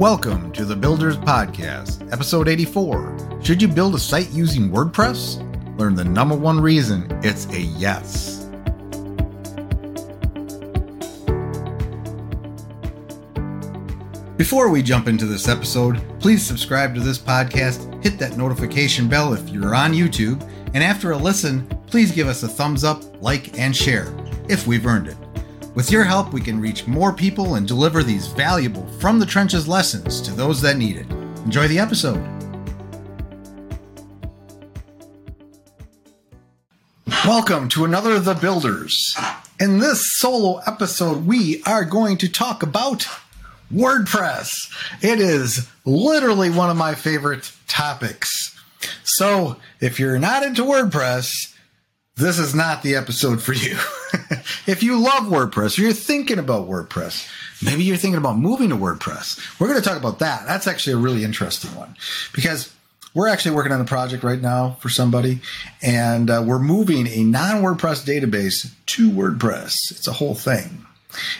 Welcome to the Builders Podcast, episode 84. Should you build a site using WordPress? Learn the number one reason it's a yes. Before we jump into this episode, please subscribe to this podcast, hit that notification bell if you're on YouTube, and after a listen, please give us a thumbs up, like, and share if we've earned it. With your help, we can reach more people and deliver these valuable from the trenches lessons to those that need it. Enjoy the episode. Welcome to another of the Builders. In this solo episode, we are going to talk about WordPress. It is literally one of my favorite topics. So, if you're not into WordPress, this is not the episode for you. if you love WordPress or you're thinking about WordPress, maybe you're thinking about moving to WordPress, we're going to talk about that. That's actually a really interesting one because we're actually working on a project right now for somebody and uh, we're moving a non WordPress database to WordPress. It's a whole thing.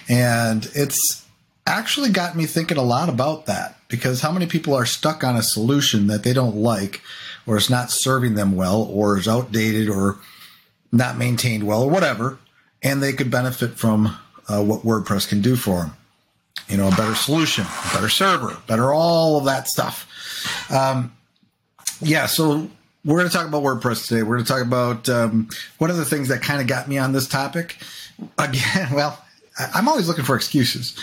And it's actually got me thinking a lot about that because how many people are stuck on a solution that they don't like or is not serving them well or is outdated or not maintained well or whatever, and they could benefit from uh, what WordPress can do for them. You know, a better solution, a better server, better all of that stuff. Um, yeah, so we're going to talk about WordPress today. We're going to talk about um, one of the things that kind of got me on this topic. Again, well, I'm always looking for excuses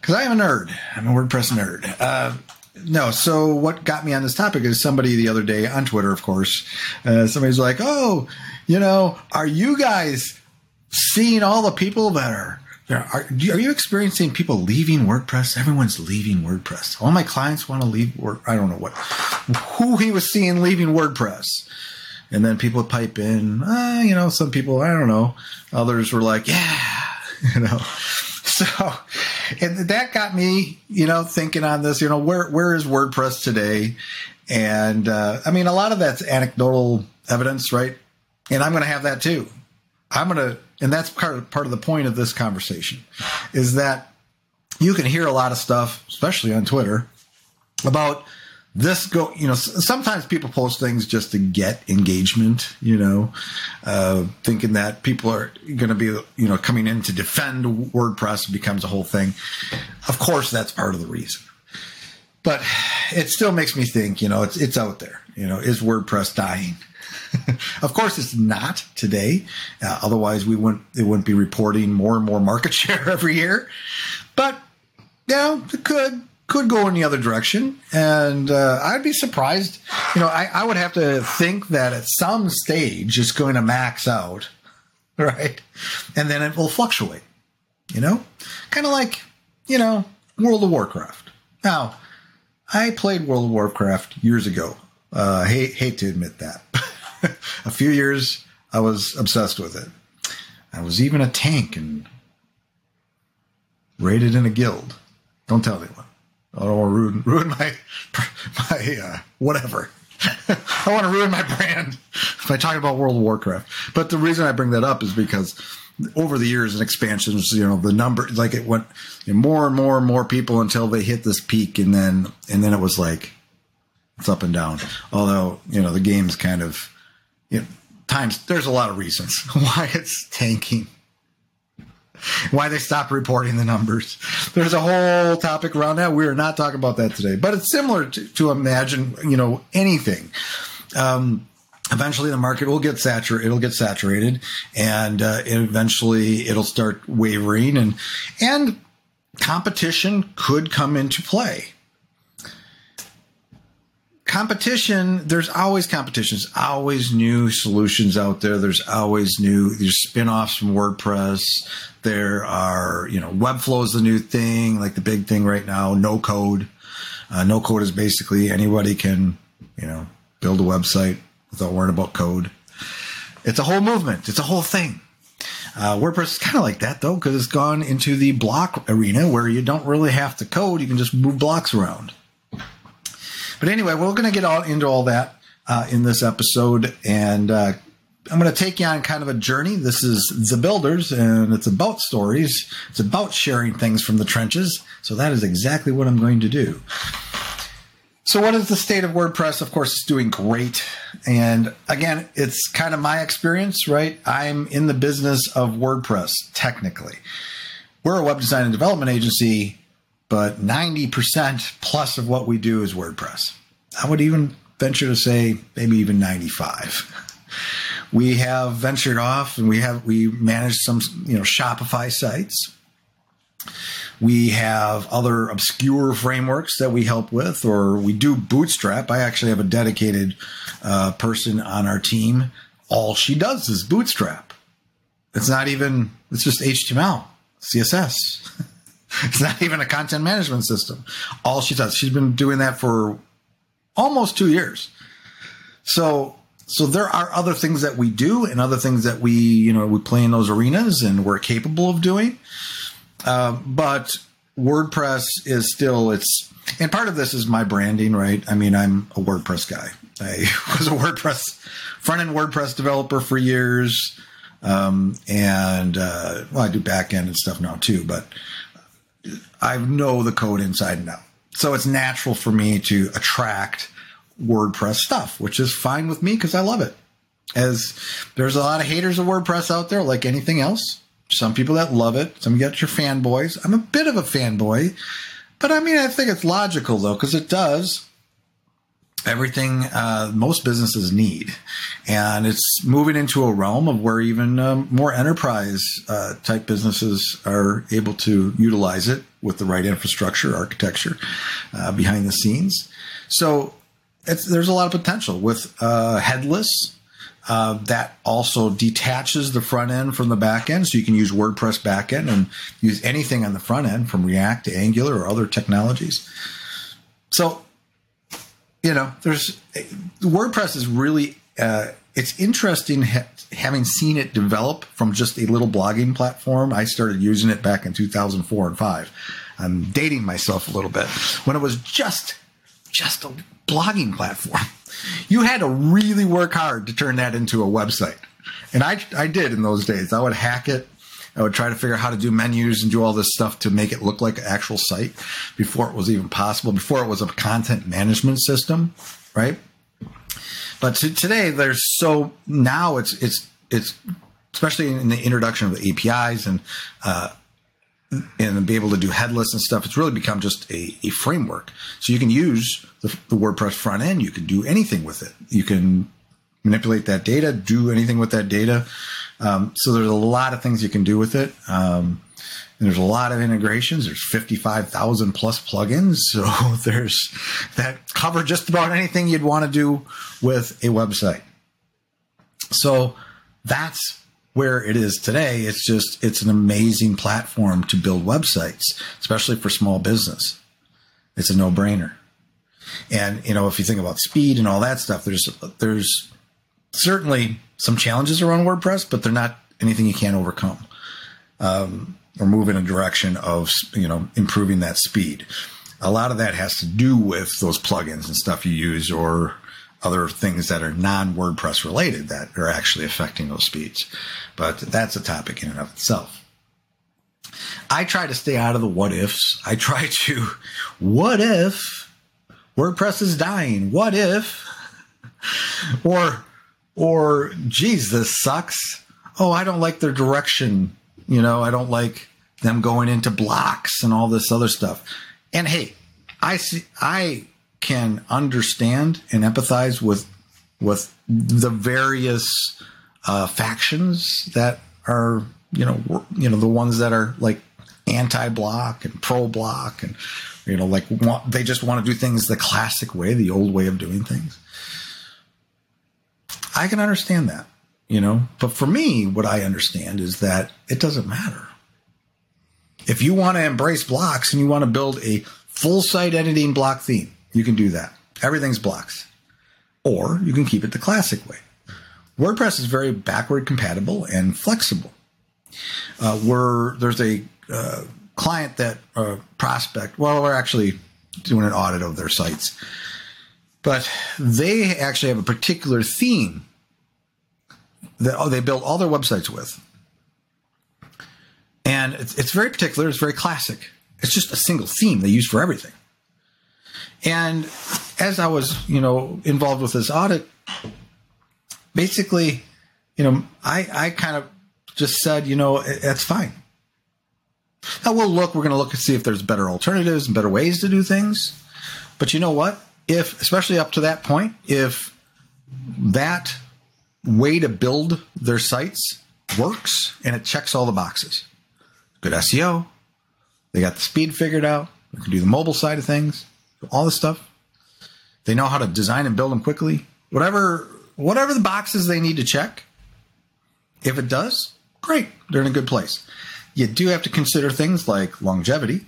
because I am a nerd. I'm a WordPress nerd. Uh, no, so what got me on this topic is somebody the other day on Twitter, of course. Uh, somebody's like, "Oh, you know, are you guys seeing all the people that are are, are you experiencing people leaving WordPress? Everyone's leaving WordPress. All my clients want to leave. Word, I don't know what who he was seeing leaving WordPress, and then people pipe in. Uh, you know, some people I don't know. Others were like, yeah, you know. So, and that got me, you know, thinking on this. You know, where where is WordPress today? And uh, I mean, a lot of that's anecdotal evidence, right? And I'm going to have that too. I'm going to, and that's part of, part of the point of this conversation is that you can hear a lot of stuff, especially on Twitter, about this go you know sometimes people post things just to get engagement you know uh, thinking that people are going to be you know coming in to defend wordpress becomes a whole thing. Of course that's part of the reason. But it still makes me think you know it's it's out there. You know is wordpress dying of course, it's not today. Uh, otherwise, we wouldn't it wouldn't be reporting more and more market share every year. But you know, it could could go in the other direction, and uh, I'd be surprised. You know, I, I would have to think that at some stage it's going to max out, right? And then it will fluctuate. You know, kind of like you know World of Warcraft. Now, I played World of Warcraft years ago. Uh, hate hate to admit that. a few years, I was obsessed with it. I was even a tank and rated in a guild. Don't tell anyone. I don't want to ruin, ruin my my uh, whatever. I want to ruin my brand by talking about World of Warcraft. But the reason I bring that up is because over the years and expansions, you know, the number like it went you know, more and more and more people until they hit this peak, and then and then it was like it's up and down. Although you know the game's kind of you know, times there's a lot of reasons why it's tanking why they stopped reporting the numbers. There's a whole topic around that. We're not talking about that today but it's similar to, to imagine you know anything. Um, eventually the market will get saturated it'll get saturated and uh, eventually it'll start wavering and and competition could come into play competition there's always competitions always new solutions out there. There's always new there's spin-offs from wordpress. There are you know webflow is the new thing like the big thing right now no code. Uh, no code is basically anybody can you know build a website without worrying about code. It's a whole movement. It's a whole thing. Uh, WordPress is kind of like that though, because it's gone into the block arena where you don't really have to code; you can just move blocks around. But anyway, we're going to get all into all that uh, in this episode, and uh, I'm going to take you on kind of a journey. This is The Builders, and it's about stories. It's about sharing things from the trenches. So that is exactly what I'm going to do. So, what is the state of WordPress? Of course, it's doing great. And again, it's kind of my experience, right? I'm in the business of WordPress, technically. We're a web design and development agency, but 90% plus of what we do is WordPress. I would even venture to say maybe even 95. We have ventured off and we have we manage some you know Shopify sites. We have other obscure frameworks that we help with, or we do Bootstrap. I actually have a dedicated uh, person on our team. All she does is Bootstrap. It's not even, it's just HTML, CSS. it's not even a content management system. All she does, she's been doing that for almost two years. So, so there are other things that we do and other things that we, you know, we play in those arenas and we're capable of doing. Uh, but WordPress is still it's and part of this is my branding, right? I mean, I'm a WordPress guy. I was a WordPress front end WordPress developer for years, um, and uh, well, I do back end and stuff now too. But I know the code inside and out, so it's natural for me to attract WordPress stuff, which is fine with me because I love it. As there's a lot of haters of WordPress out there, like anything else some people that love it. Some you got your fanboys. I'm a bit of a fanboy, but I mean, I think it's logical though, because it does everything uh, most businesses need. And it's moving into a realm of where even um, more enterprise uh, type businesses are able to utilize it with the right infrastructure, architecture uh, behind the scenes. So there's a lot of potential with uh, headless uh, that also detaches the front end from the back end. So you can use WordPress backend and use anything on the front end from React to Angular or other technologies. So, you know, there's WordPress is really, uh, it's interesting ha- having seen it develop from just a little blogging platform. I started using it back in 2004 and five. I'm dating myself a little bit when it was just, just a blogging platform you had to really work hard to turn that into a website. And I, I did in those days. I would hack it. I would try to figure out how to do menus and do all this stuff to make it look like an actual site before it was even possible, before it was a content management system, right? But to, today, there's so now it's it's it's especially in the introduction of the APIs and uh, and be able to do headless and stuff. It's really become just a, a framework. So you can use the, the, WordPress front end. You can do anything with it. You can manipulate that data, do anything with that data. Um, so there's a lot of things you can do with it. Um, and there's a lot of integrations. There's 55,000 plus plugins. So there's that cover just about anything you'd want to do with a website. So that's where it is today, it's just it's an amazing platform to build websites, especially for small business. It's a no-brainer. And you know, if you think about speed and all that stuff, there's there's certainly some challenges around WordPress, but they're not anything you can't overcome. Um, or move in a direction of you know improving that speed. A lot of that has to do with those plugins and stuff you use, or other things that are non WordPress related that are actually affecting those speeds. But that's a topic in and of itself. I try to stay out of the what ifs. I try to, what if WordPress is dying? What if? or, or, geez, this sucks. Oh, I don't like their direction. You know, I don't like them going into blocks and all this other stuff. And hey, I see, I can understand and empathize with with the various uh, factions that are you know you know the ones that are like anti-block and pro-block and you know like want, they just want to do things the classic way the old way of doing things i can understand that you know but for me what i understand is that it doesn't matter if you want to embrace blocks and you want to build a full site editing block theme you can do that. Everything's blocks. Or you can keep it the classic way. WordPress is very backward compatible and flexible. Uh, we're, there's a uh, client that uh, prospect, well, we're actually doing an audit of their sites, but they actually have a particular theme that oh, they build all their websites with. And it's, it's very particular, it's very classic. It's just a single theme they use for everything. And as I was, you know, involved with this audit, basically, you know, I, I kind of just said, you know, that's fine. Now we'll look, we're going to look and see if there's better alternatives and better ways to do things. But you know what? If, especially up to that point, if that way to build their sites works and it checks all the boxes, good SEO, they got the speed figured out, they can do the mobile side of things, all this stuff. They know how to design and build them quickly. Whatever, whatever the boxes they need to check, if it does, great, they're in a good place. You do have to consider things like longevity,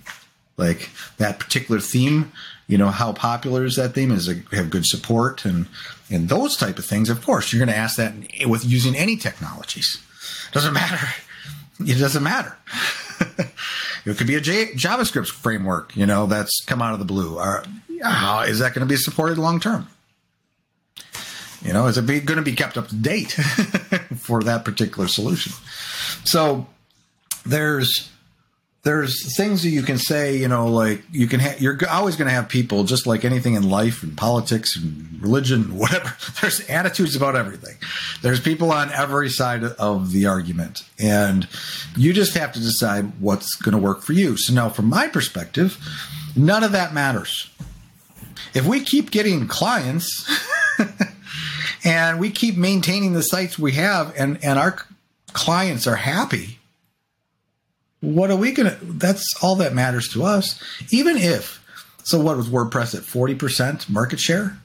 like that particular theme. You know how popular is that theme? Is it have good support and and those type of things? Of course, you're going to ask that with using any technologies. Doesn't matter. It doesn't matter. it could be a J- JavaScript framework, you know, that's come out of the blue. Or, how is that going to be supported long term? You know, is it going to be kept up to date for that particular solution? So there's there's things that you can say, you know, like you can have, you're always going to have people just like anything in life and politics and religion, whatever. There's attitudes about everything. There's people on every side of the argument and you just have to decide what's going to work for you. So now from my perspective, none of that matters. If we keep getting clients and we keep maintaining the sites we have and, and our clients are happy, what are we going to, that's all that matters to us. Even if, so what was WordPress at 40% market share?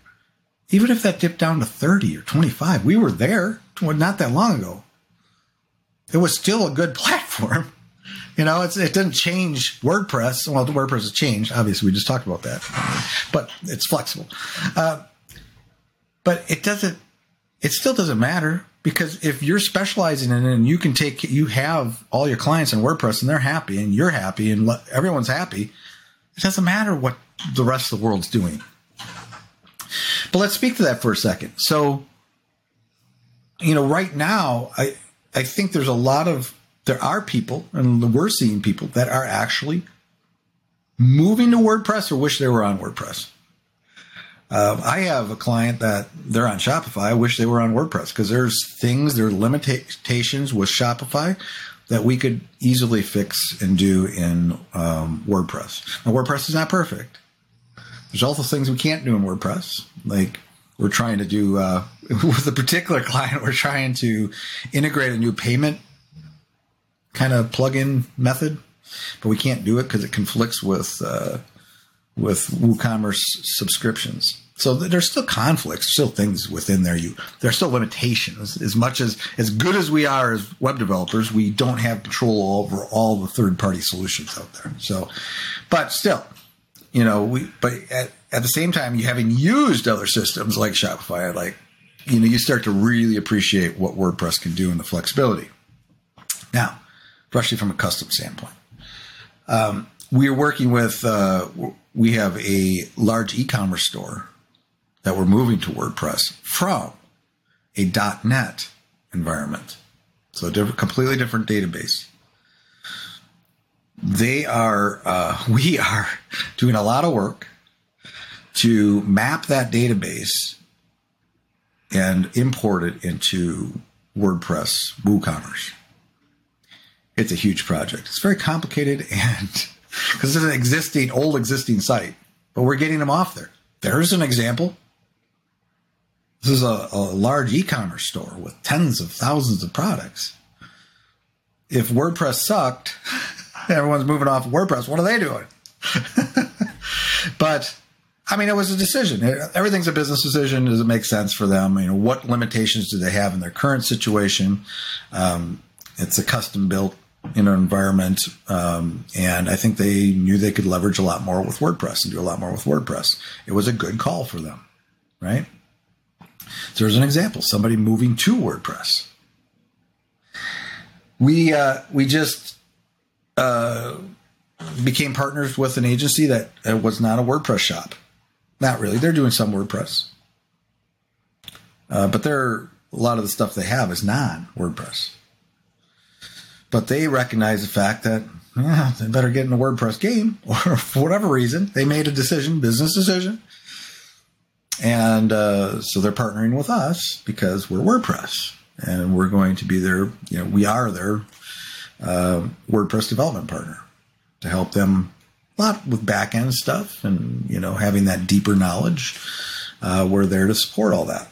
Even if that dipped down to 30 or 25, we were there not that long ago. It was still a good platform. You know, it didn't change WordPress. Well, WordPress has changed. Obviously, we just talked about that, but it's flexible. Uh, but it doesn't. It still doesn't matter because if you're specializing in it and you can take you have all your clients in WordPress and they're happy and you're happy and everyone's happy, it doesn't matter what the rest of the world's doing. But let's speak to that for a second. So, you know, right now, I I think there's a lot of there are people, and we're seeing people that are actually moving to WordPress or wish they were on WordPress. Uh, I have a client that they're on Shopify. I wish they were on WordPress because there's things, there are limitations with Shopify that we could easily fix and do in um, WordPress. Now, WordPress is not perfect. There's also things we can't do in WordPress. Like we're trying to do uh, with a particular client, we're trying to integrate a new payment kind of plug-in method, but we can't do it because it conflicts with uh, with WooCommerce subscriptions. So there's still conflicts, still things within there. You are still limitations. As much as as good as we are as web developers, we don't have control over all the third party solutions out there. So, but still, you know, we but at, at the same time, you having used other systems like Shopify, like you know, you start to really appreciate what WordPress can do and the flexibility. Now, especially from a custom standpoint. Um, we're working with uh, we have a large e-commerce store that we're moving to WordPress from a .NET environment. So a different, completely different database. They are, uh, we are doing a lot of work to map that database and import it into WordPress WooCommerce. It's a huge project. It's very complicated and because it's an existing, old existing site, but we're getting them off there. There's an example. This is a, a large e-commerce store with tens of thousands of products. If WordPress sucked, everyone's moving off of WordPress. What are they doing? but I mean, it was a decision. Everything's a business decision. Does it make sense for them? You know, what limitations do they have in their current situation? Um, it's a custom built in an environment. Um, and I think they knew they could leverage a lot more with WordPress and do a lot more with WordPress. It was a good call for them, right? So there's an example: somebody moving to WordPress. We uh, we just uh, became partners with an agency that was not a WordPress shop. Not really. They're doing some WordPress, uh, but they're a lot of the stuff they have is non WordPress. But they recognize the fact that yeah, they better get in the WordPress game, or for whatever reason, they made a decision, business decision. And uh, so they're partnering with us because we're WordPress and we're going to be their, you know, we are their uh, WordPress development partner to help them a lot with back end stuff and, you know, having that deeper knowledge. Uh, we're there to support all that.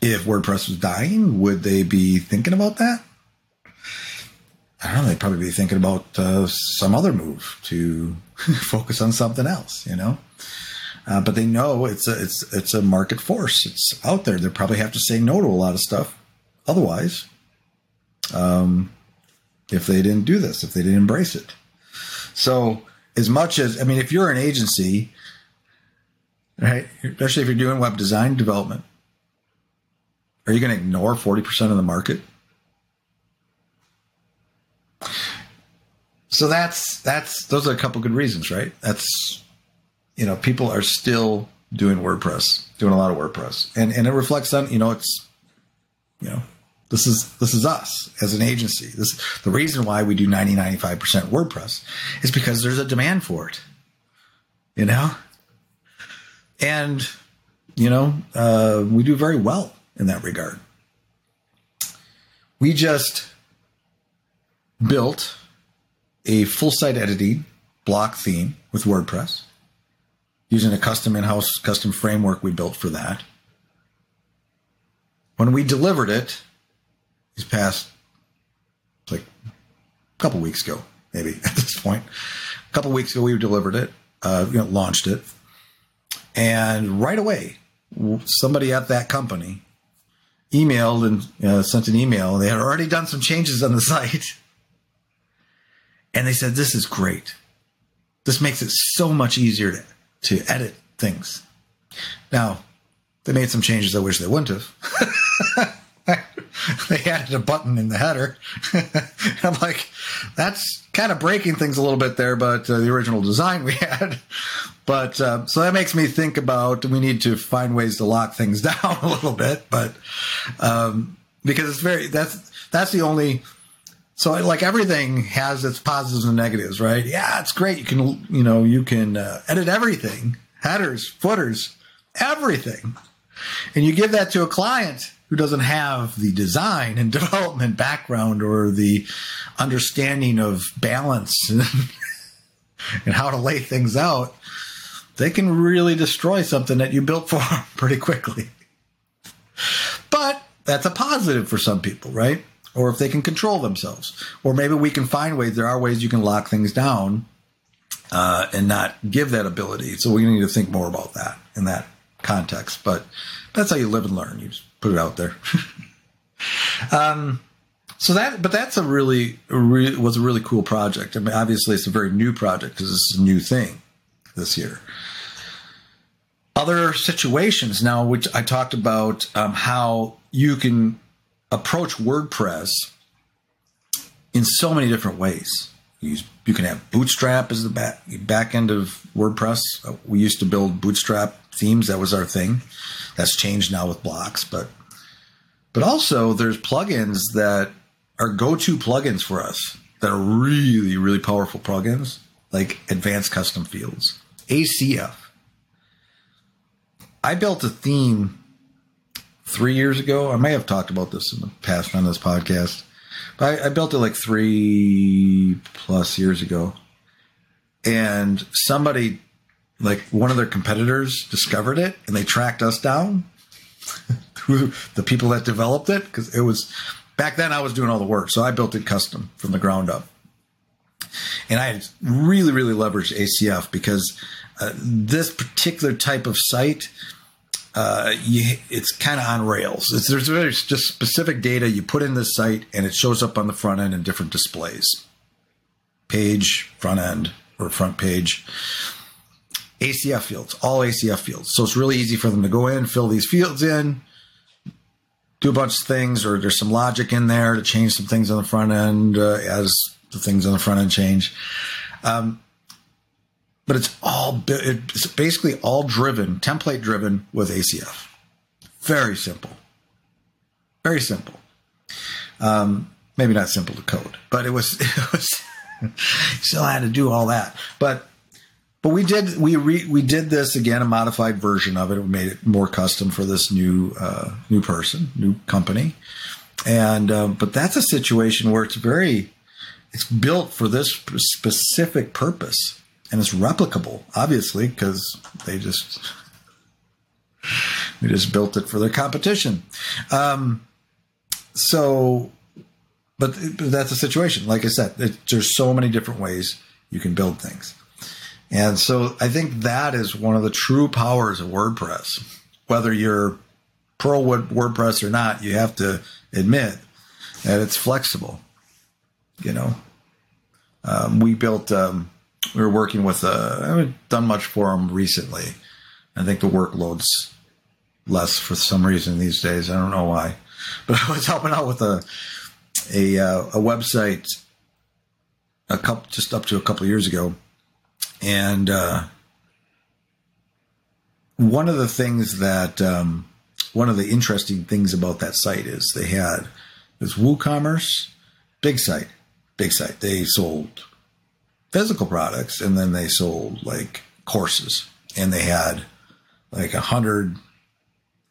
If WordPress was dying, would they be thinking about that? I don't know. They'd probably be thinking about uh, some other move to focus on something else, you know. Uh, but they know it's a it's it's a market force. It's out there. They probably have to say no to a lot of stuff. Otherwise, um, if they didn't do this, if they didn't embrace it. So as much as I mean, if you're an agency, right, especially if you're doing web design development, are you going to ignore forty percent of the market? So that's that's those are a couple good reasons, right? That's you know people are still doing WordPress, doing a lot of WordPress, and and it reflects on you know it's you know this is this is us as an agency. This the reason why we do 90 95% WordPress is because there's a demand for it. You know? And you know, uh, we do very well in that regard. We just built a full site editing block theme with WordPress using a custom in house custom framework we built for that. When we delivered it, these past like a couple weeks ago, maybe at this point, a couple weeks ago, we delivered it, uh, you know, launched it. And right away, somebody at that company emailed and uh, sent an email. They had already done some changes on the site. And they said, This is great. This makes it so much easier to to edit things. Now, they made some changes I wish they wouldn't have. they added a button in the header. I'm like, that's kind of breaking things a little bit there, but uh, the original design we had. But uh, so that makes me think about we need to find ways to lock things down a little bit, but um, because it's very that's that's the only so like everything has its positives and negatives, right? Yeah, it's great. You can, you know, you can uh, edit everything, headers, footers, everything. And you give that to a client who doesn't have the design and development background or the understanding of balance and, and how to lay things out. They can really destroy something that you built for pretty quickly. But that's a positive for some people, right? Or if they can control themselves. Or maybe we can find ways, there are ways you can lock things down uh, and not give that ability. So we need to think more about that in that context. But that's how you live and learn. You just put it out there. um, so that, but that's a really, was a really cool project. I mean, obviously it's a very new project because it's a new thing this year. Other situations now, which I talked about um, how you can approach WordPress in so many different ways. You, you can have Bootstrap as the back, back end of WordPress. Uh, we used to build Bootstrap themes. That was our thing. That's changed now with blocks, but but also there's plugins that are go-to plugins for us that are really really powerful plugins like advanced custom fields, ACF. I built a theme three years ago. I may have talked about this in the past on this podcast, but I, I built it like three plus years ago. And somebody, like one of their competitors, discovered it and they tracked us down through the people that developed it because it was back then I was doing all the work. So I built it custom from the ground up. And I really, really leveraged ACF because uh, this particular type of site uh, you, it's kind of on rails. It's, there's, there's just specific data you put in the site, and it shows up on the front end in different displays. Page, front end, or front page. ACF fields, all ACF fields. So it's really easy for them to go in, fill these fields in, do a bunch of things, or there's some logic in there to change some things on the front end uh, as the things on the front end change. Um, but it's all it's basically all driven template driven with ACF. Very simple, Very simple. Um, maybe not simple to code, but it was it was still had to do all that. But but we did we re, we did this again, a modified version of it. We made it more custom for this new uh, new person, new company. And um, but that's a situation where it's very it's built for this specific purpose and it's replicable, obviously, because they just we just built it for their competition. Um, so, but, but that's a situation. Like I said, it, there's so many different ways you can build things. And so I think that is one of the true powers of WordPress. Whether you're pro WordPress or not, you have to admit that it's flexible. You know, um, we built, um, we were working with, uh, I haven't done much for them recently. I think the workload's less for some reason these days. I don't know why, but I was helping out with a a, uh, a website a couple just up to a couple years ago, and uh, one of the things that um, one of the interesting things about that site is they had this WooCommerce, big site, big site. They sold physical products and then they sold like courses, and they had like a hundred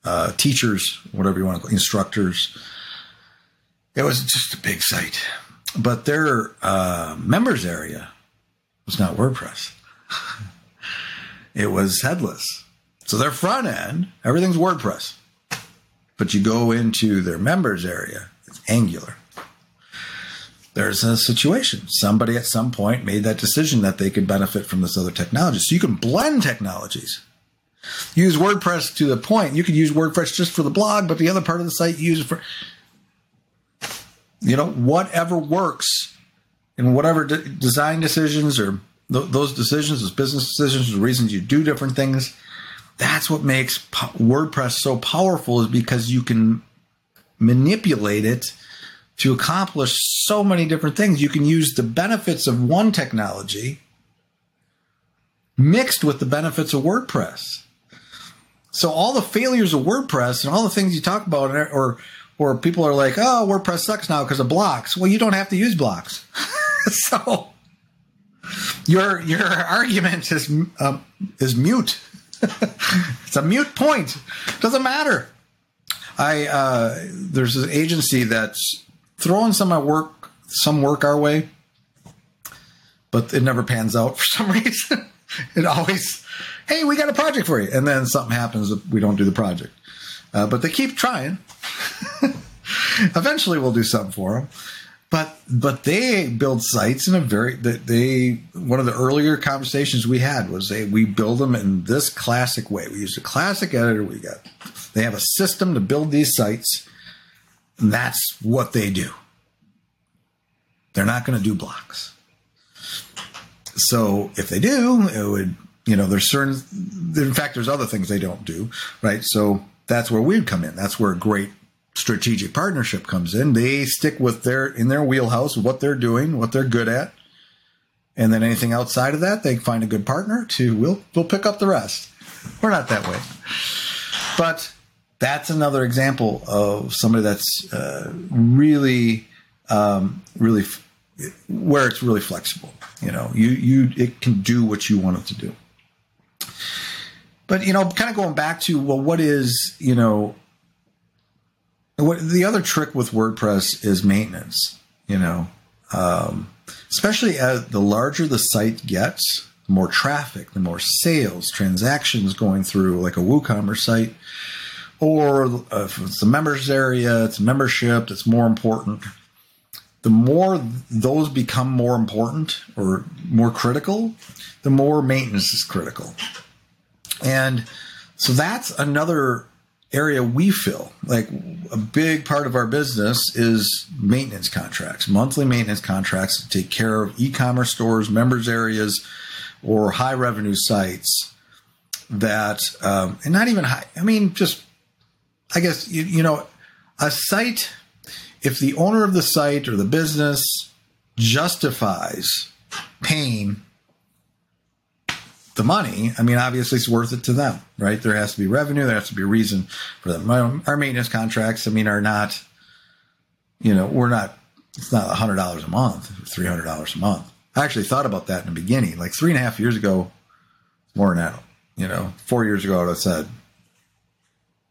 uh, teachers, whatever you want to call instructors. It was just a big site, but their uh, members area was not WordPress. it was headless. So their front end, everything's WordPress. But you go into their members area, it's Angular. There's a situation. Somebody at some point made that decision that they could benefit from this other technology. So you can blend technologies. Use WordPress to the point. You could use WordPress just for the blog, but the other part of the site use it for, you know, whatever works and whatever de- design decisions or th- those decisions, those business decisions, the reasons you do different things. That's what makes po- WordPress so powerful is because you can manipulate it to accomplish so many different things. You can use the benefits of one technology mixed with the benefits of WordPress. So all the failures of WordPress and all the things you talk about, or or people are like, "Oh, WordPress sucks now because of blocks." Well, you don't have to use blocks. so your your argument is um, is mute. it's a mute point. Doesn't matter. I uh, there's an agency that's throwing some work some work our way, but it never pans out for some reason. it always hey, we got a project for you. And then something happens we don't do the project. Uh, but they keep trying. Eventually, we'll do something for them. But but they build sites in a very that they one of the earlier conversations we had was they we build them in this classic way. We use a classic editor. We got they have a system to build these sites, and that's what they do. They're not going to do blocks. So if they do, it would you know, there's certain, in fact, there's other things they don't do, right? So that's where we'd come in. That's where great strategic partnership comes in. They stick with their, in their wheelhouse, what they're doing, what they're good at. And then anything outside of that, they find a good partner to, we'll, we'll pick up the rest. We're not that way. But that's another example of somebody that's uh, really, um, really, where it's really flexible. You know, you, you, it can do what you want it to do. But you know, kind of going back to well, what is you know, what the other trick with WordPress is maintenance. You know, um, especially as the larger the site gets, the more traffic, the more sales, transactions going through, like a WooCommerce site, or if it's a members area, it's membership, it's more important. The more those become more important or more critical, the more maintenance is critical. And so that's another area we fill. Like a big part of our business is maintenance contracts, monthly maintenance contracts to take care of e commerce stores, members areas, or high revenue sites that, um, and not even high, I mean, just, I guess, you, you know, a site, if the owner of the site or the business justifies paying the money, I mean, obviously it's worth it to them, right? There has to be revenue. There has to be a reason for them. Our maintenance contracts, I mean, are not, you know, we're not, it's not $100 a month, $300 a month. I actually thought about that in the beginning. Like three and a half years ago, more that, you know, four years ago, I said,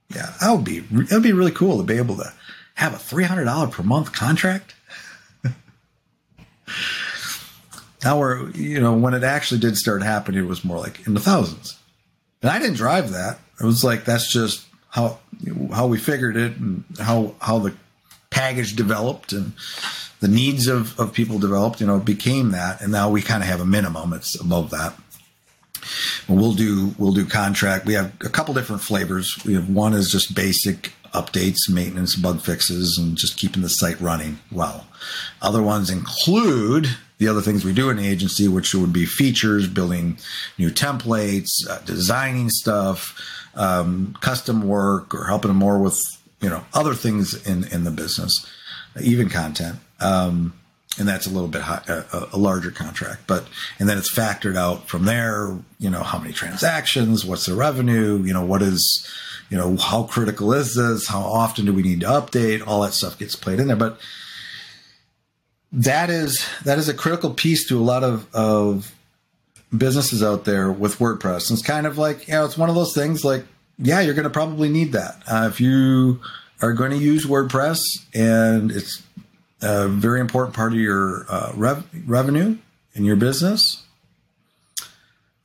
yeah, that would be, that would be really cool to be able to have a $300 per month contract. now we're, you know, when it actually did start happening, it was more like in the thousands. And I didn't drive that. It was like, that's just how, how we figured it and how, how the package developed and the needs of, of people developed, you know, became that. And now we kind of have a minimum. It's above that. We'll do we'll do contract. We have a couple different flavors. We have one is just basic updates, maintenance, bug fixes, and just keeping the site running well. Other ones include the other things we do in the agency, which would be features, building new templates, uh, designing stuff, um, custom work, or helping them more with you know other things in in the business, even content. Um, and that's a little bit high, a, a, larger contract. But and then it's factored out from there. You know, how many transactions? What's the revenue? You know, what is, you know, how critical is this? How often do we need to update? All that stuff gets played in there. But that is that is a critical piece to a lot of of businesses out there with WordPress. And it's kind of like you know, it's one of those things. Like, yeah, you're going to probably need that uh, if you are going to use WordPress and it's a very important part of your uh, rev- revenue in your business.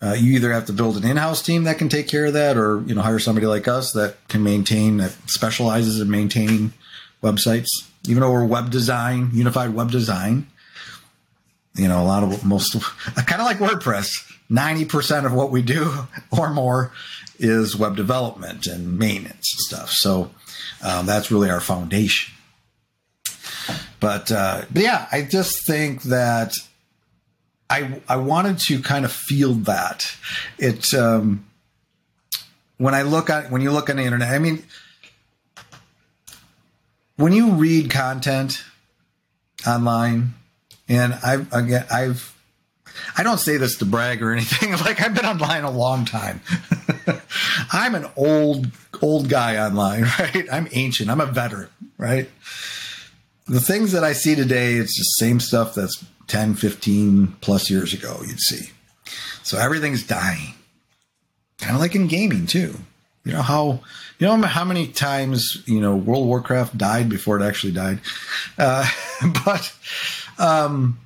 Uh, you either have to build an in-house team that can take care of that, or you know hire somebody like us that can maintain that specializes in maintaining websites. Even though we're web design, unified web design, you know a lot of most kind of like WordPress. Ninety percent of what we do or more is web development and maintenance and stuff. So um, that's really our foundation. But, uh, but yeah, I just think that I I wanted to kind of feel that it um, when I look at when you look on the internet. I mean, when you read content online, and I've again I've I don't say this to brag or anything. Like I've been online a long time. I'm an old old guy online, right? I'm ancient. I'm a veteran, right? The things that I see today, it's the same stuff that's 10, 15 plus years ago, you'd see. So everything's dying. Kind of like in gaming, too. You know how you know how many times you know World Warcraft died before it actually died, uh, but um,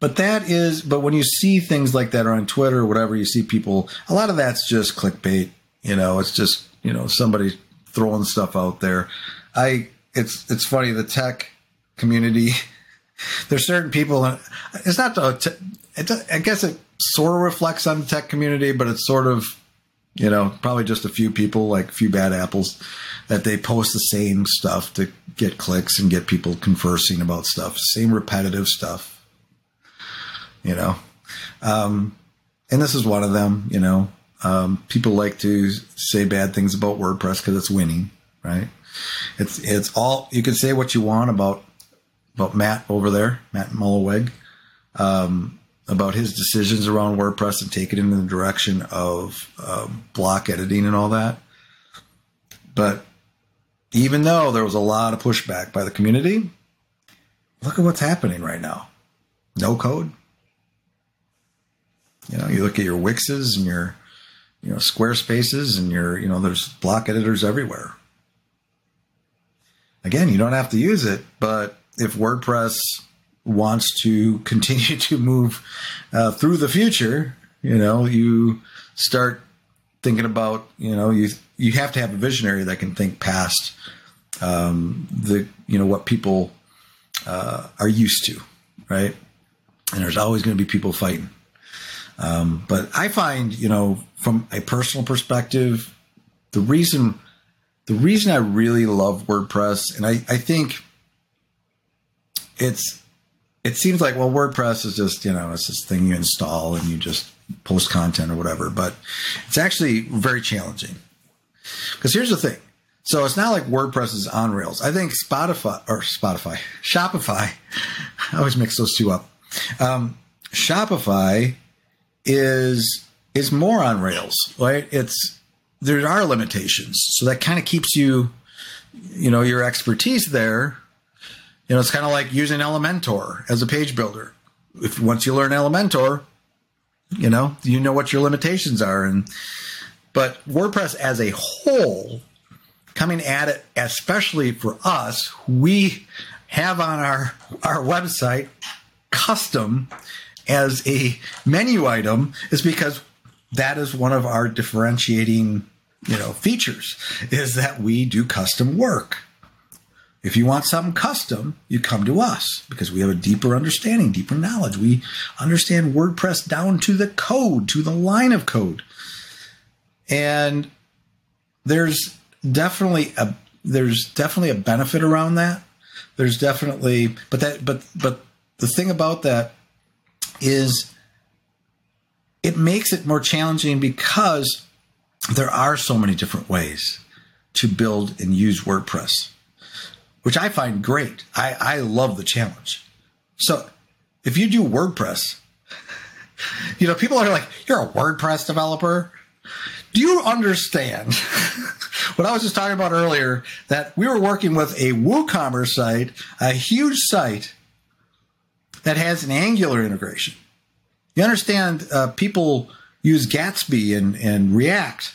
but that is but when you see things like that on Twitter or whatever, you see people. A lot of that's just clickbait. You know, it's just you know somebody throwing stuff out there. I it's it's funny the tech community. There's certain people. It's not the. It, I guess it sort of reflects on the tech community, but it's sort of, you know, probably just a few people, like a few bad apples, that they post the same stuff to get clicks and get people conversing about stuff, same repetitive stuff. You know, um, and this is one of them. You know, um, people like to say bad things about WordPress because it's winning, right? It's it's all you can say what you want about about Matt over there, Matt Mullenweg, um, about his decisions around WordPress and take it in the direction of uh, block editing and all that. But even though there was a lot of pushback by the community, look at what's happening right now. No code. You know, you look at your Wixes and your, you know, Squarespaces and your, you know, there's block editors everywhere again, you don't have to use it, but if WordPress wants to continue to move uh, through the future, you know, you start thinking about, you know, you you have to have a visionary that can think past um, the, you know, what people uh, are used to, right? And there's always going to be people fighting. Um, but I find, you know, from a personal perspective, the reason the reason I really love WordPress, and I, I think it's it seems like well WordPress is just you know it's this thing you install and you just post content or whatever, but it's actually very challenging. Because here's the thing. So it's not like WordPress is on Rails. I think Spotify or Spotify, Shopify, I always mix those two up. Um, Shopify is is more on Rails, right? It's there are limitations, so that kind of keeps you, you know, your expertise there. You know, it's kind of like using Elementor as a page builder. If once you learn Elementor, you know, you know what your limitations are, and but WordPress as a whole, coming at it, especially for us, we have on our our website custom as a menu item is because that is one of our differentiating you know features is that we do custom work. If you want something custom you come to us because we have a deeper understanding deeper knowledge. We understand wordpress down to the code to the line of code. And there's definitely a there's definitely a benefit around that. There's definitely but that but but the thing about that is it makes it more challenging because there are so many different ways to build and use WordPress, which I find great. I, I love the challenge. So if you do WordPress, you know, people are like, you're a WordPress developer. Do you understand what I was just talking about earlier? That we were working with a WooCommerce site, a huge site that has an Angular integration. You understand uh, people use Gatsby and, and React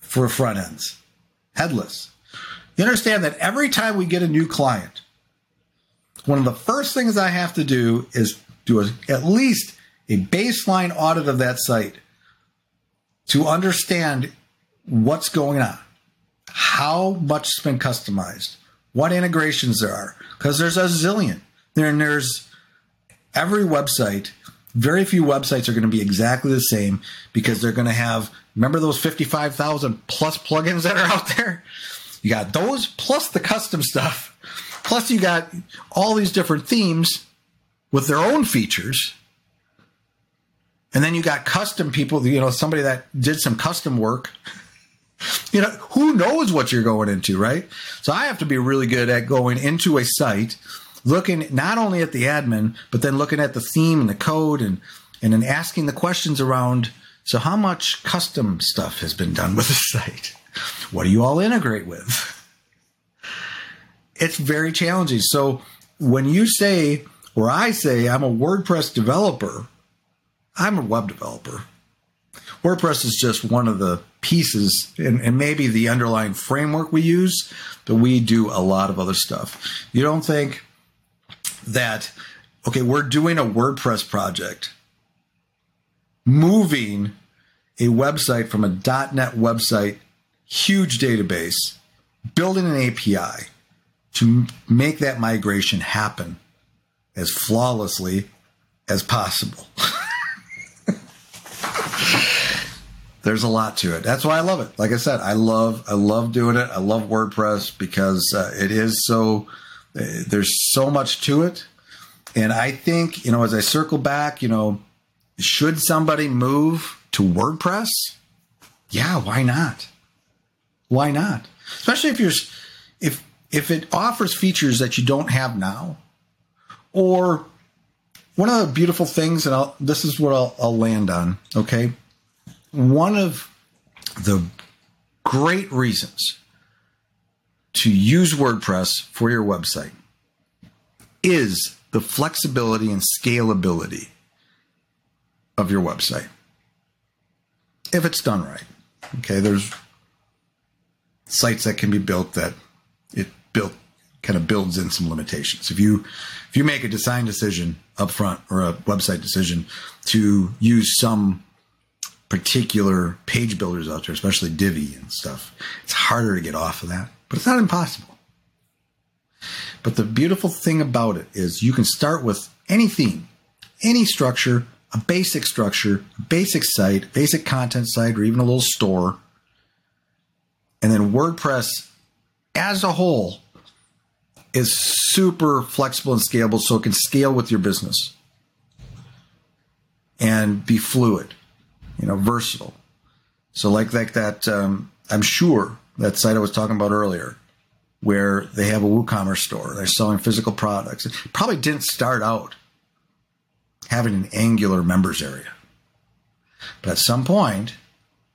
for front ends, headless. You understand that every time we get a new client, one of the first things I have to do is do a, at least a baseline audit of that site to understand what's going on, how much has been customized, what integrations there are, because there's a zillion. And there's every website very few websites are going to be exactly the same because they're going to have, remember those 55,000 plus plugins that are out there? You got those plus the custom stuff. Plus, you got all these different themes with their own features. And then you got custom people, you know, somebody that did some custom work. You know, who knows what you're going into, right? So I have to be really good at going into a site looking not only at the admin, but then looking at the theme and the code and, and then asking the questions around so how much custom stuff has been done with the site? What do you all integrate with? It's very challenging. So when you say, or I say, I'm a WordPress developer, I'm a web developer. WordPress is just one of the pieces and, and, maybe the underlying framework we use, but we do a lot of other stuff. You don't think that, okay, we're doing a WordPress project, moving a website from a .NET website, huge database, building an API to make that migration happen as flawlessly as possible. There's a lot to it. That's why I love it. Like I said, I love I love doing it. I love WordPress because uh, it is so there's so much to it. And I think, you know, as I circle back, you know, should somebody move to WordPress? Yeah, why not? Why not? Especially if you're if if it offers features that you don't have now. Or one of the beautiful things, and I'll, this is what I'll, I'll land on, okay? One of the great reasons to use WordPress for your website is the flexibility and scalability of your website. If it's done right. Okay, there's sites that can be built that it built kind of builds in some limitations. If you if you make a design decision up front or a website decision to use some particular page builders out there, especially Divi and stuff, it's harder to get off of that but it's not impossible. But the beautiful thing about it is you can start with any theme, any structure, a basic structure, a basic site, basic content site, or even a little store. And then WordPress as a whole is super flexible and scalable so it can scale with your business and be fluid, you know, versatile. So like like that, um, I'm sure that site I was talking about earlier, where they have a WooCommerce store. They're selling physical products. It probably didn't start out having an Angular members area. But at some point,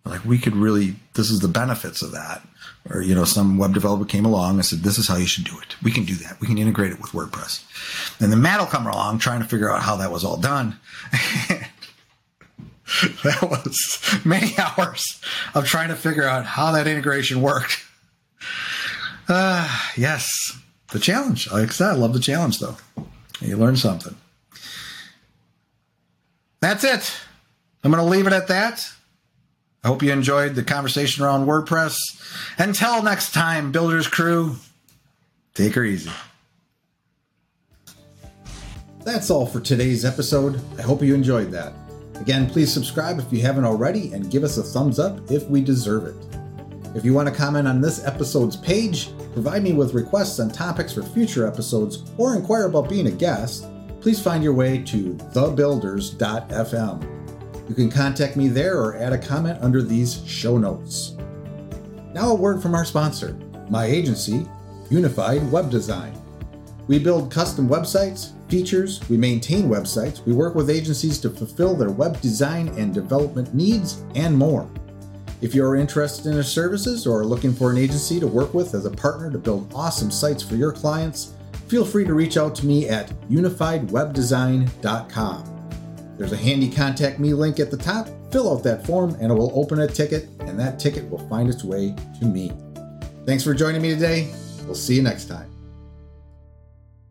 like we could really, this is the benefits of that. Or, you know, some web developer came along and said, this is how you should do it. We can do that. We can integrate it with WordPress. And then Matt will come along trying to figure out how that was all done. that was many hours of trying to figure out how that integration worked. Uh, yes, the challenge. Like I said, I love the challenge though. You learn something. That's it. I'm going to leave it at that. I hope you enjoyed the conversation around WordPress. Until next time, Builders Crew, take her easy. That's all for today's episode. I hope you enjoyed that. Again, please subscribe if you haven't already and give us a thumbs up if we deserve it. If you want to comment on this episode's page, provide me with requests on topics for future episodes, or inquire about being a guest, please find your way to thebuilders.fm. You can contact me there or add a comment under these show notes. Now, a word from our sponsor, my agency, Unified Web Design. We build custom websites, features, we maintain websites, we work with agencies to fulfill their web design and development needs, and more. If you are interested in our services or are looking for an agency to work with as a partner to build awesome sites for your clients, feel free to reach out to me at unifiedwebdesign.com. There's a handy contact me link at the top. Fill out that form and it will open a ticket, and that ticket will find its way to me. Thanks for joining me today. We'll see you next time.